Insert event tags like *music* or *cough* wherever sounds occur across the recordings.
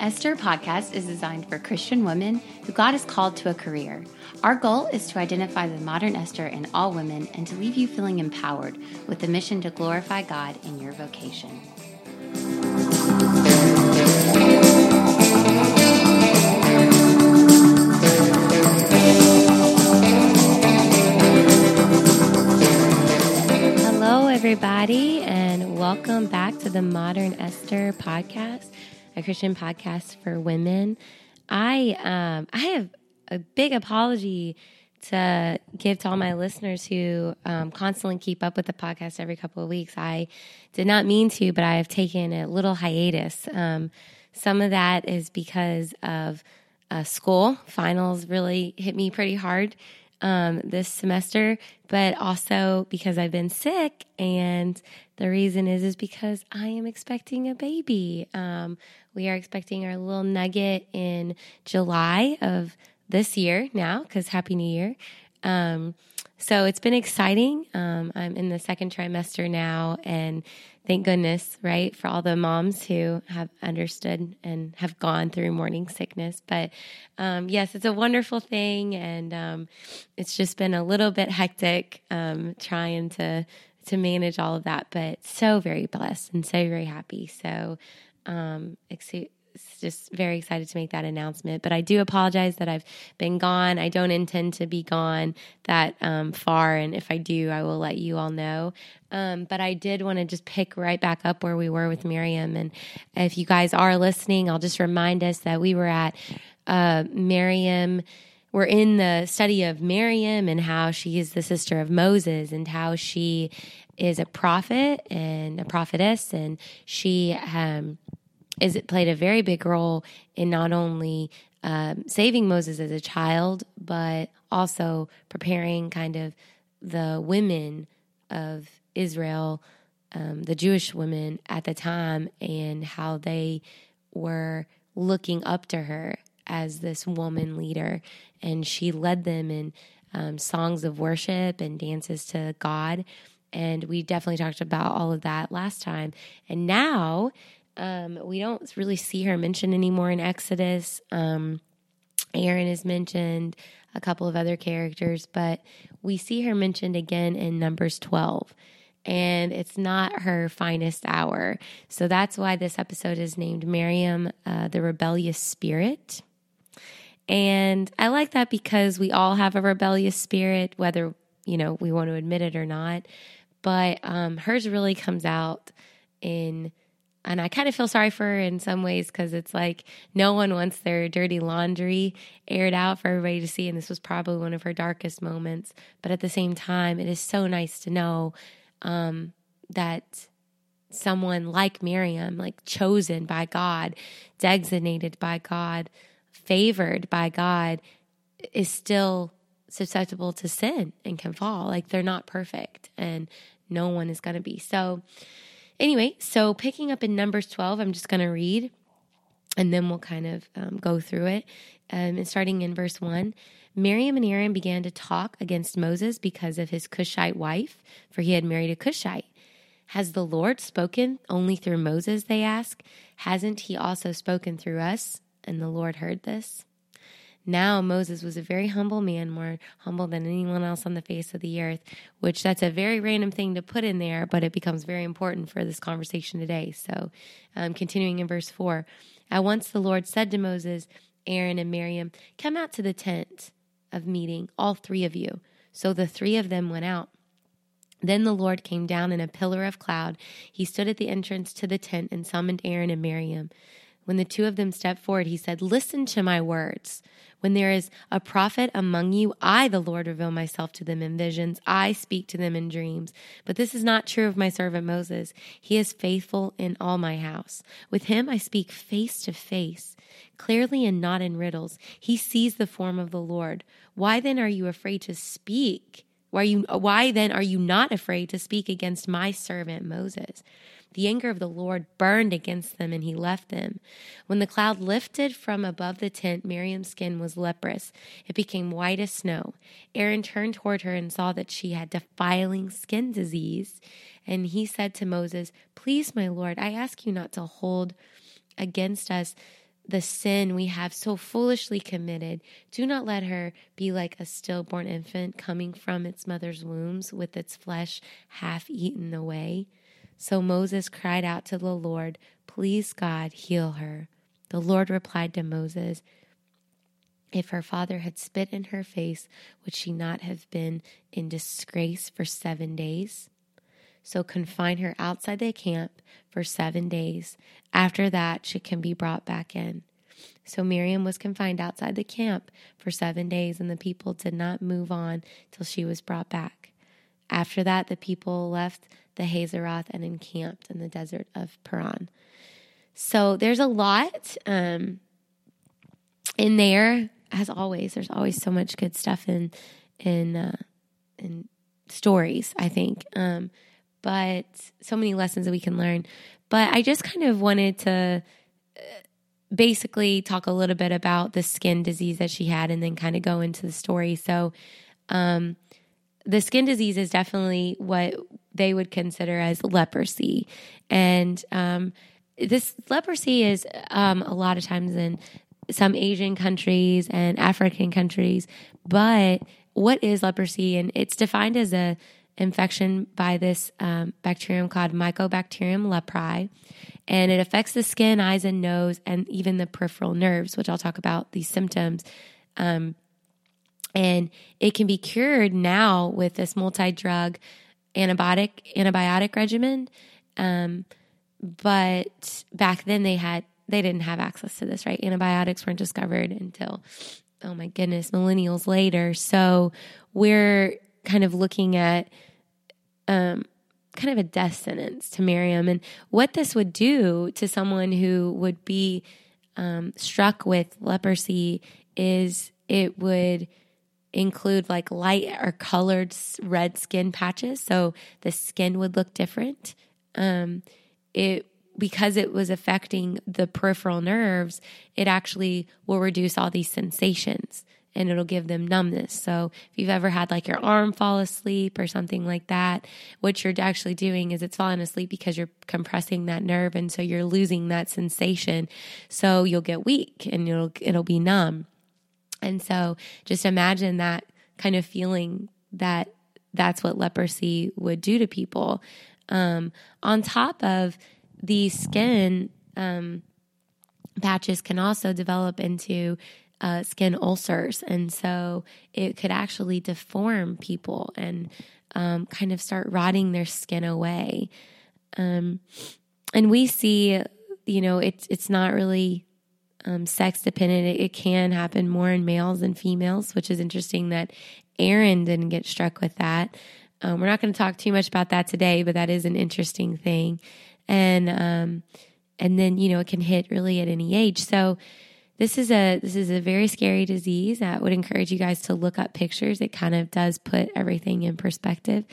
Esther podcast is designed for Christian women who God has called to a career. Our goal is to identify the modern Esther in all women and to leave you feeling empowered with the mission to glorify God in your vocation. Hello, everybody, and welcome back to the Modern Esther podcast a Christian podcast for women. I um, I have a big apology to give to all my listeners who um, constantly keep up with the podcast every couple of weeks. I did not mean to, but I have taken a little hiatus. Um, some of that is because of uh, school. Finals really hit me pretty hard um, this semester, but also because I've been sick. And the reason is is because I am expecting a baby. Um, we are expecting our little nugget in July of this year now, because Happy New Year. Um, so it's been exciting. Um, I'm in the second trimester now, and thank goodness, right, for all the moms who have understood and have gone through morning sickness. But um, yes, it's a wonderful thing, and um, it's just been a little bit hectic um, trying to to manage all of that. But so very blessed and so very happy. So um, just very excited to make that announcement. But I do apologize that I've been gone. I don't intend to be gone that um, far. And if I do, I will let you all know. Um, but I did want to just pick right back up where we were with Miriam. And if you guys are listening, I'll just remind us that we were at uh, Miriam we're in the study of Miriam and how she is the sister of Moses and how she is a prophet and a prophetess and she um, is it played a very big role in not only um, saving Moses as a child, but also preparing kind of the women of Israel, um, the Jewish women at the time, and how they were looking up to her as this woman leader. And she led them in um, songs of worship and dances to God. And we definitely talked about all of that last time. And now um, we don't really see her mentioned anymore in Exodus. Um, Aaron is mentioned, a couple of other characters, but we see her mentioned again in Numbers 12. And it's not her finest hour. So that's why this episode is named Miriam, uh, the Rebellious Spirit. And I like that because we all have a rebellious spirit, whether, you know, we want to admit it or not. But um, hers really comes out in and I kind of feel sorry for her in some ways because it's like no one wants their dirty laundry aired out for everybody to see. And this was probably one of her darkest moments. But at the same time, it is so nice to know um, that someone like Miriam, like chosen by God, designated by God, favored by God, is still susceptible to sin and can fall. Like they're not perfect, and no one is going to be. So, Anyway, so picking up in Numbers 12, I'm just going to read and then we'll kind of um, go through it. Um, and starting in verse 1 Miriam and Aaron began to talk against Moses because of his Cushite wife, for he had married a Cushite. Has the Lord spoken only through Moses? They ask. Hasn't he also spoken through us? And the Lord heard this. Now Moses was a very humble man, more humble than anyone else on the face of the earth, which that's a very random thing to put in there, but it becomes very important for this conversation today. So, um, continuing in verse 4 At once the Lord said to Moses, Aaron, and Miriam, Come out to the tent of meeting, all three of you. So the three of them went out. Then the Lord came down in a pillar of cloud. He stood at the entrance to the tent and summoned Aaron and Miriam. When the two of them stepped forward, he said, Listen to my words. When there is a prophet among you, I, the Lord, reveal myself to them in visions. I speak to them in dreams. But this is not true of my servant Moses. He is faithful in all my house. With him I speak face to face, clearly and not in riddles. He sees the form of the Lord. Why then are you afraid to speak? Why, you, why then are you not afraid to speak against my servant Moses? The anger of the Lord burned against them, and he left them. When the cloud lifted from above the tent, Miriam's skin was leprous. It became white as snow. Aaron turned toward her and saw that she had defiling skin disease. And he said to Moses, Please, my Lord, I ask you not to hold against us the sin we have so foolishly committed. Do not let her be like a stillborn infant coming from its mother's wombs with its flesh half eaten away. So Moses cried out to the Lord, Please, God, heal her. The Lord replied to Moses, If her father had spit in her face, would she not have been in disgrace for seven days? So confine her outside the camp for seven days. After that, she can be brought back in. So Miriam was confined outside the camp for seven days, and the people did not move on till she was brought back. After that, the people left the Hazeroth and encamped in the desert of Paran. So there's a lot um, in there. As always, there's always so much good stuff in in uh, in stories. I think, um, but so many lessons that we can learn. But I just kind of wanted to uh, basically talk a little bit about the skin disease that she had, and then kind of go into the story. So. Um, the skin disease is definitely what they would consider as leprosy. And um, this leprosy is um, a lot of times in some Asian countries and African countries. But what is leprosy? And it's defined as a infection by this um, bacterium called Mycobacterium leprae, and it affects the skin, eyes, and nose, and even the peripheral nerves, which I'll talk about these symptoms. Um, and it can be cured now with this multi-drug antibiotic antibiotic regimen. Um, but back then they had they didn't have access to this, right? Antibiotics weren't discovered until oh my goodness, millennials later. So we're kind of looking at um, kind of a death sentence to Miriam and what this would do to someone who would be um, struck with leprosy is it would include like light or colored red skin patches. So the skin would look different. Um, it because it was affecting the peripheral nerves, it actually will reduce all these sensations and it'll give them numbness. So if you've ever had like your arm fall asleep or something like that, what you're actually doing is it's falling asleep because you're compressing that nerve and so you're losing that sensation. So you'll get weak and it'll it'll be numb. And so just imagine that kind of feeling that that's what leprosy would do to people. Um, on top of the skin um, patches can also develop into uh, skin ulcers. And so it could actually deform people and um, kind of start rotting their skin away. Um, and we see, you know, it's, it's not really um, sex dependent. It, it, can happen more in males than females, which is interesting that Aaron didn't get struck with that. Um, we're not going to talk too much about that today, but that is an interesting thing. And um, and then you know it can hit really at any age. So this is a this is a very scary disease. I would encourage you guys to look up pictures. It kind of does put everything in perspective.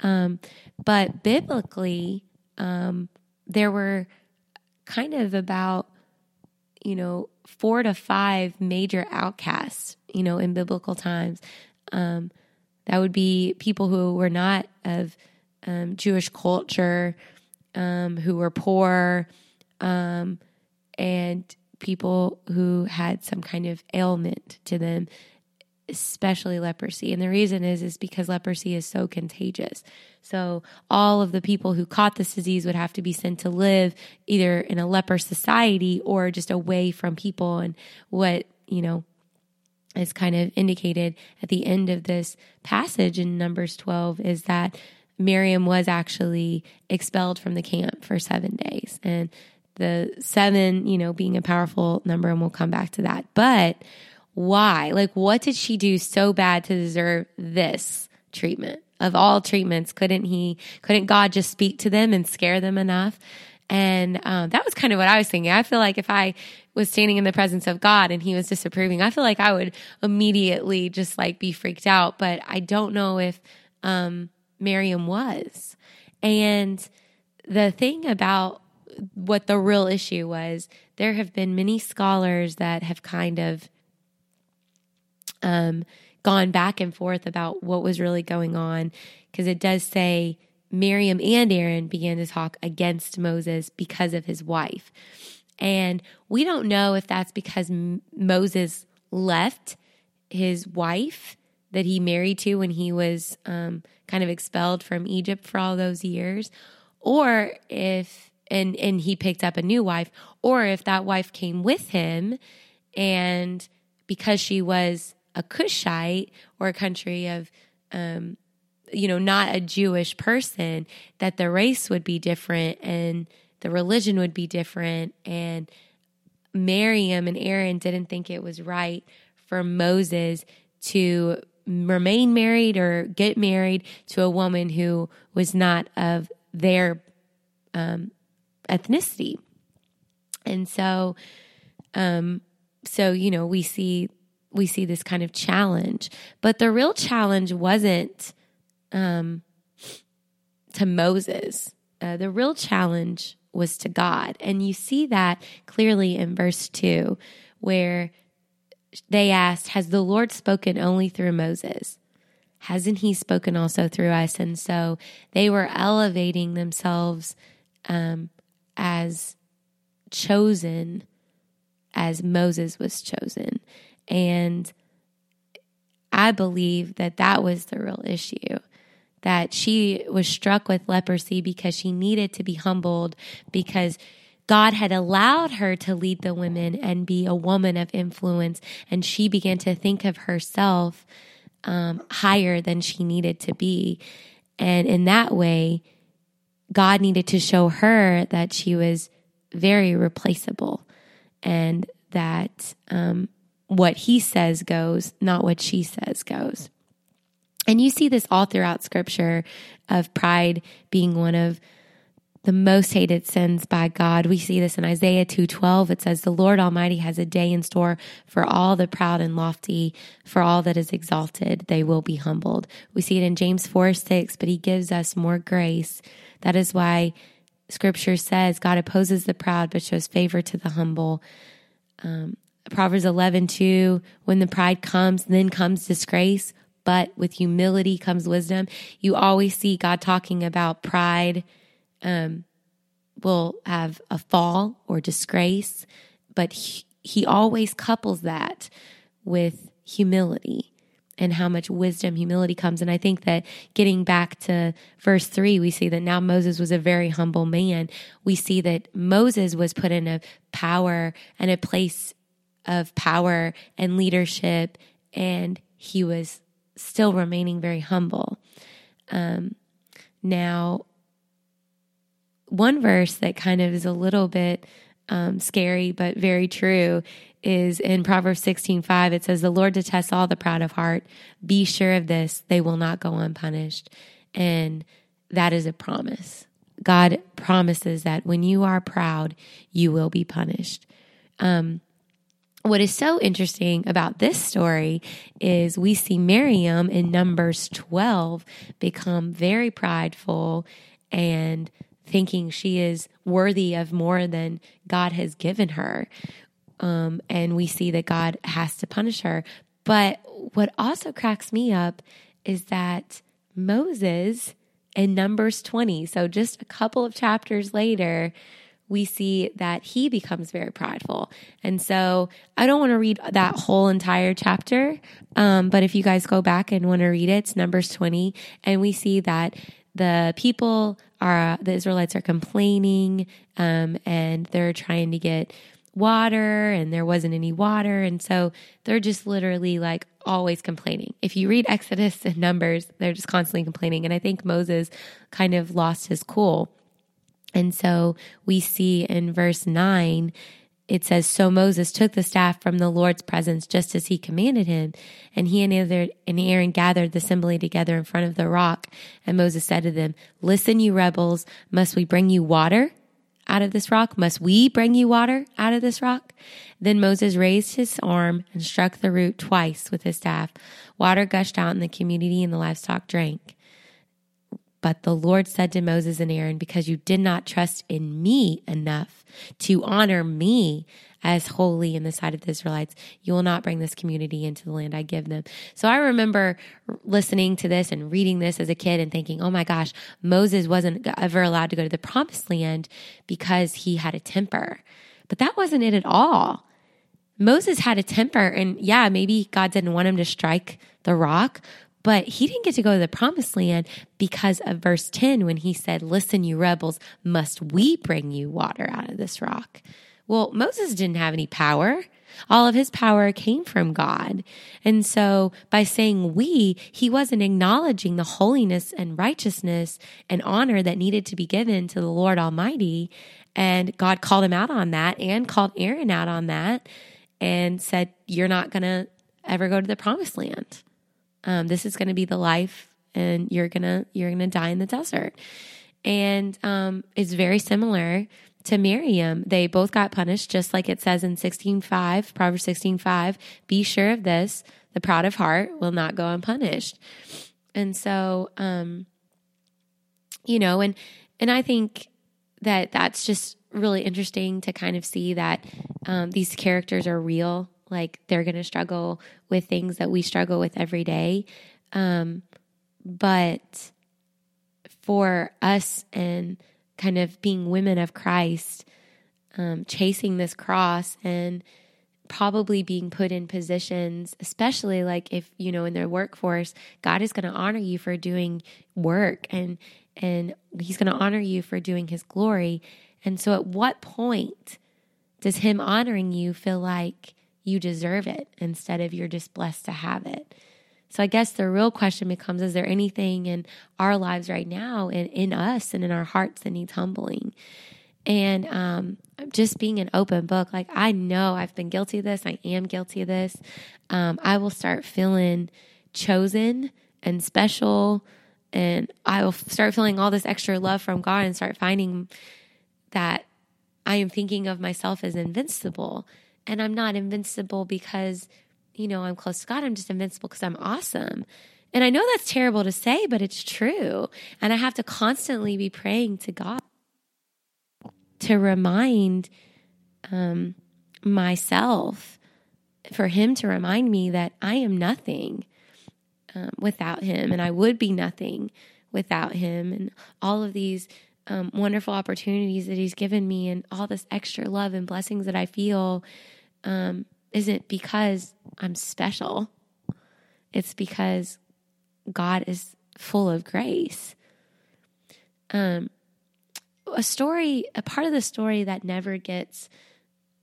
Um, but biblically, um, there were kind of about you know, four to five major outcasts, you know, in biblical times. Um, that would be people who were not of um, Jewish culture, um, who were poor, um, and people who had some kind of ailment to them especially leprosy. And the reason is is because leprosy is so contagious. So all of the people who caught this disease would have to be sent to live either in a leper society or just away from people and what, you know, is kind of indicated at the end of this passage in Numbers 12 is that Miriam was actually expelled from the camp for 7 days and the 7, you know, being a powerful number and we'll come back to that. But why? Like, what did she do so bad to deserve this treatment? Of all treatments, couldn't he, couldn't God just speak to them and scare them enough? And um, that was kind of what I was thinking. I feel like if I was standing in the presence of God and he was disapproving, I feel like I would immediately just like be freaked out. But I don't know if um, Miriam was. And the thing about what the real issue was, there have been many scholars that have kind of um, gone back and forth about what was really going on because it does say Miriam and Aaron began to talk against Moses because of his wife. And we don't know if that's because M- Moses left his wife that he married to when he was um, kind of expelled from Egypt for all those years, or if and and he picked up a new wife, or if that wife came with him, and because she was a Cushite or a country of um, you know, not a Jewish person, that the race would be different and the religion would be different. And Miriam and Aaron didn't think it was right for Moses to remain married or get married to a woman who was not of their um, ethnicity. And so, um, so you know, we see we see this kind of challenge, but the real challenge wasn't um, to Moses. Uh, the real challenge was to God. And you see that clearly in verse 2, where they asked, Has the Lord spoken only through Moses? Hasn't he spoken also through us? And so they were elevating themselves um, as chosen as Moses was chosen. And I believe that that was the real issue that she was struck with leprosy because she needed to be humbled because God had allowed her to lead the women and be a woman of influence. And she began to think of herself um, higher than she needed to be. And in that way, God needed to show her that she was very replaceable and that um, what he says goes, not what she says goes. And you see this all throughout scripture of pride being one of the most hated sins by God. We see this in Isaiah 2:12. It says, "The Lord Almighty has a day in store for all the proud and lofty, for all that is exalted, they will be humbled." We see it in James 4:6, but he gives us more grace. That is why scripture says God opposes the proud but shows favor to the humble. Um, Proverbs 11:2, when the pride comes, then comes disgrace but with humility comes wisdom. You always see God talking about pride um, will have a fall or disgrace, but he, he always couples that with humility and how much wisdom humility comes. And I think that getting back to verse three, we see that now Moses was a very humble man. We see that Moses was put in a power and a place of power and leadership, and he was still remaining very humble. Um, now, one verse that kind of is a little bit um, scary but very true is in Proverbs 16 5. It says, The Lord detests all the proud of heart. Be sure of this, they will not go unpunished. And that is a promise. God promises that when you are proud, you will be punished. Um, what is so interesting about this story is we see Miriam in Numbers 12 become very prideful and thinking she is worthy of more than God has given her. Um, and we see that God has to punish her. But what also cracks me up is that Moses in Numbers 20, so just a couple of chapters later, we see that he becomes very prideful. And so I don't want to read that whole entire chapter, um, but if you guys go back and want to read it, it's Numbers 20, and we see that the people are, the Israelites are complaining um, and they're trying to get water and there wasn't any water. And so they're just literally like always complaining. If you read Exodus *laughs* and Numbers, they're just constantly complaining. And I think Moses kind of lost his cool. And so we see in verse 9, it says, So Moses took the staff from the Lord's presence just as he commanded him. And he and Aaron gathered the assembly together in front of the rock. And Moses said to them, Listen, you rebels, must we bring you water out of this rock? Must we bring you water out of this rock? Then Moses raised his arm and struck the root twice with his staff. Water gushed out in the community and the livestock drank. But the Lord said to Moses and Aaron, Because you did not trust in me enough to honor me as holy in the sight of the Israelites, you will not bring this community into the land I give them. So I remember listening to this and reading this as a kid and thinking, oh my gosh, Moses wasn't ever allowed to go to the promised land because he had a temper. But that wasn't it at all. Moses had a temper, and yeah, maybe God didn't want him to strike the rock, but he didn't get to go to the promised land because of verse 10 when he said, Listen, you rebels, must we bring you water out of this rock? Well, Moses didn't have any power. All of his power came from God. And so by saying we, he wasn't acknowledging the holiness and righteousness and honor that needed to be given to the Lord Almighty. And God called him out on that and called Aaron out on that and said, You're not going to ever go to the promised land. Um, this is going to be the life and you're going to you're to die in the desert. And um, it's very similar to Miriam. They both got punished, just like it says in 16.5, Proverbs 16.5, be sure of this, the proud of heart will not go unpunished. And so, um, you know, and, and I think that that's just really interesting to kind of see that um, these characters are real. Like they're going to struggle with things that we struggle with every day. Um, but for us and kind of being women of Christ, um, chasing this cross and probably being put in positions, especially like if, you know, in their workforce, God is going to honor you for doing work and, and he's going to honor you for doing his glory. And so at what point does him honoring you feel like you deserve it instead of you're just blessed to have it? So I guess the real question becomes is there anything in our lives right now and in us and in our hearts that needs humbling? And um, just being an open book, like I know I've been guilty of this, I am guilty of this. Um, I will start feeling chosen and special, and I will start feeling all this extra love from God and start finding that I am thinking of myself as invincible. And I'm not invincible because, you know, I'm close to God. I'm just invincible because I'm awesome. And I know that's terrible to say, but it's true. And I have to constantly be praying to God to remind um, myself, for Him to remind me that I am nothing um, without Him, and I would be nothing without Him, and all of these um, wonderful opportunities that He's given me, and all this extra love and blessings that I feel um, isn't because I'm special. It's because God is full of grace. Um, a story, a part of the story that never gets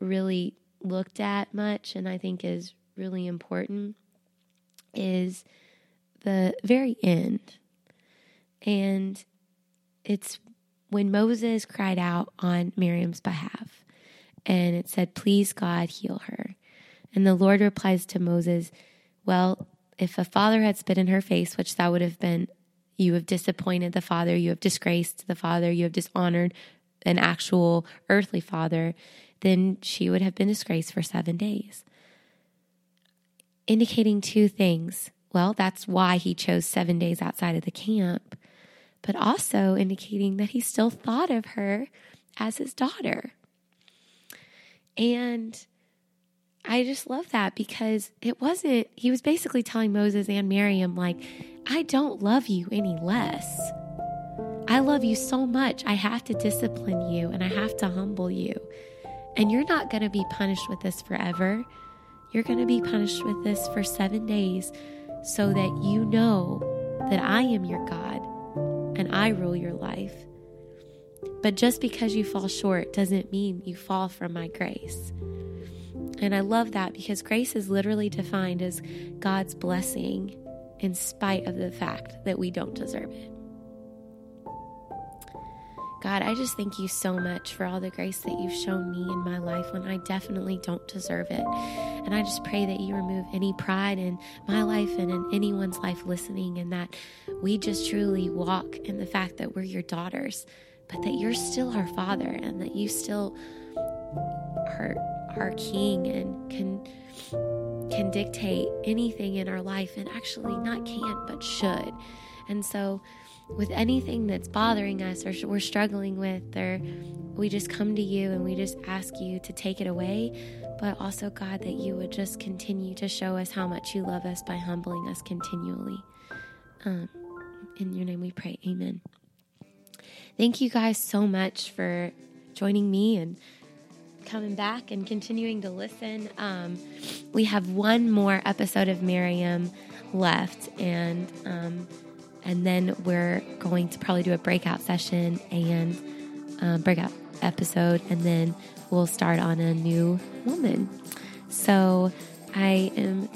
really looked at much, and I think is really important, is the very end. And it's when Moses cried out on Miriam's behalf, and it said, Please, God, heal her. And the Lord replies to Moses, Well, if a father had spit in her face, which that would have been, you have disappointed the father, you have disgraced the father, you have dishonored an actual earthly father, then she would have been disgraced for seven days. Indicating two things. Well, that's why he chose seven days outside of the camp, but also indicating that he still thought of her as his daughter. And I just love that because it wasn't, he was basically telling Moses and Miriam, like, I don't love you any less. I love you so much. I have to discipline you and I have to humble you. And you're not going to be punished with this forever. You're going to be punished with this for seven days so that you know that I am your God and I rule your life. But just because you fall short doesn't mean you fall from my grace. And I love that because grace is literally defined as God's blessing in spite of the fact that we don't deserve it. God, I just thank you so much for all the grace that you've shown me in my life when I definitely don't deserve it. And I just pray that you remove any pride in my life and in anyone's life listening, and that we just truly walk in the fact that we're your daughters, but that you're still our father and that you still are our king and can can dictate anything in our life and actually not can but should. And so with anything that's bothering us or we're struggling with or we just come to you and we just ask you to take it away but also god that you would just continue to show us how much you love us by humbling us continually. Um, in your name we pray. Amen thank you guys so much for joining me and coming back and continuing to listen. Um, we have one more episode of Miriam left, and um, and then we're going to probably do a breakout session and um, breakout episode, and then we'll start on a new woman. So I am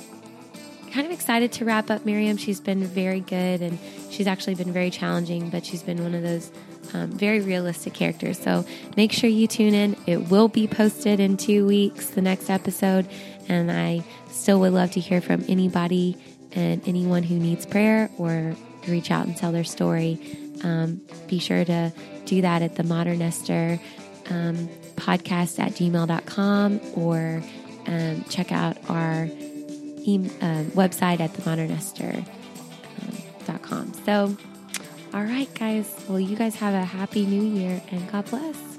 kind of excited to wrap up Miriam. She's been very good and she's actually been very challenging, but she's been one of those um, very realistic characters. So make sure you tune in. It will be posted in two weeks, the next episode. And I still would love to hear from anybody and anyone who needs prayer or reach out and tell their story. Um, be sure to do that at the Modern Esther um, podcast at gmail.com or um, check out our e- uh, website at themodernesther.com. So, all right, guys. Well, you guys have a happy new year and God bless.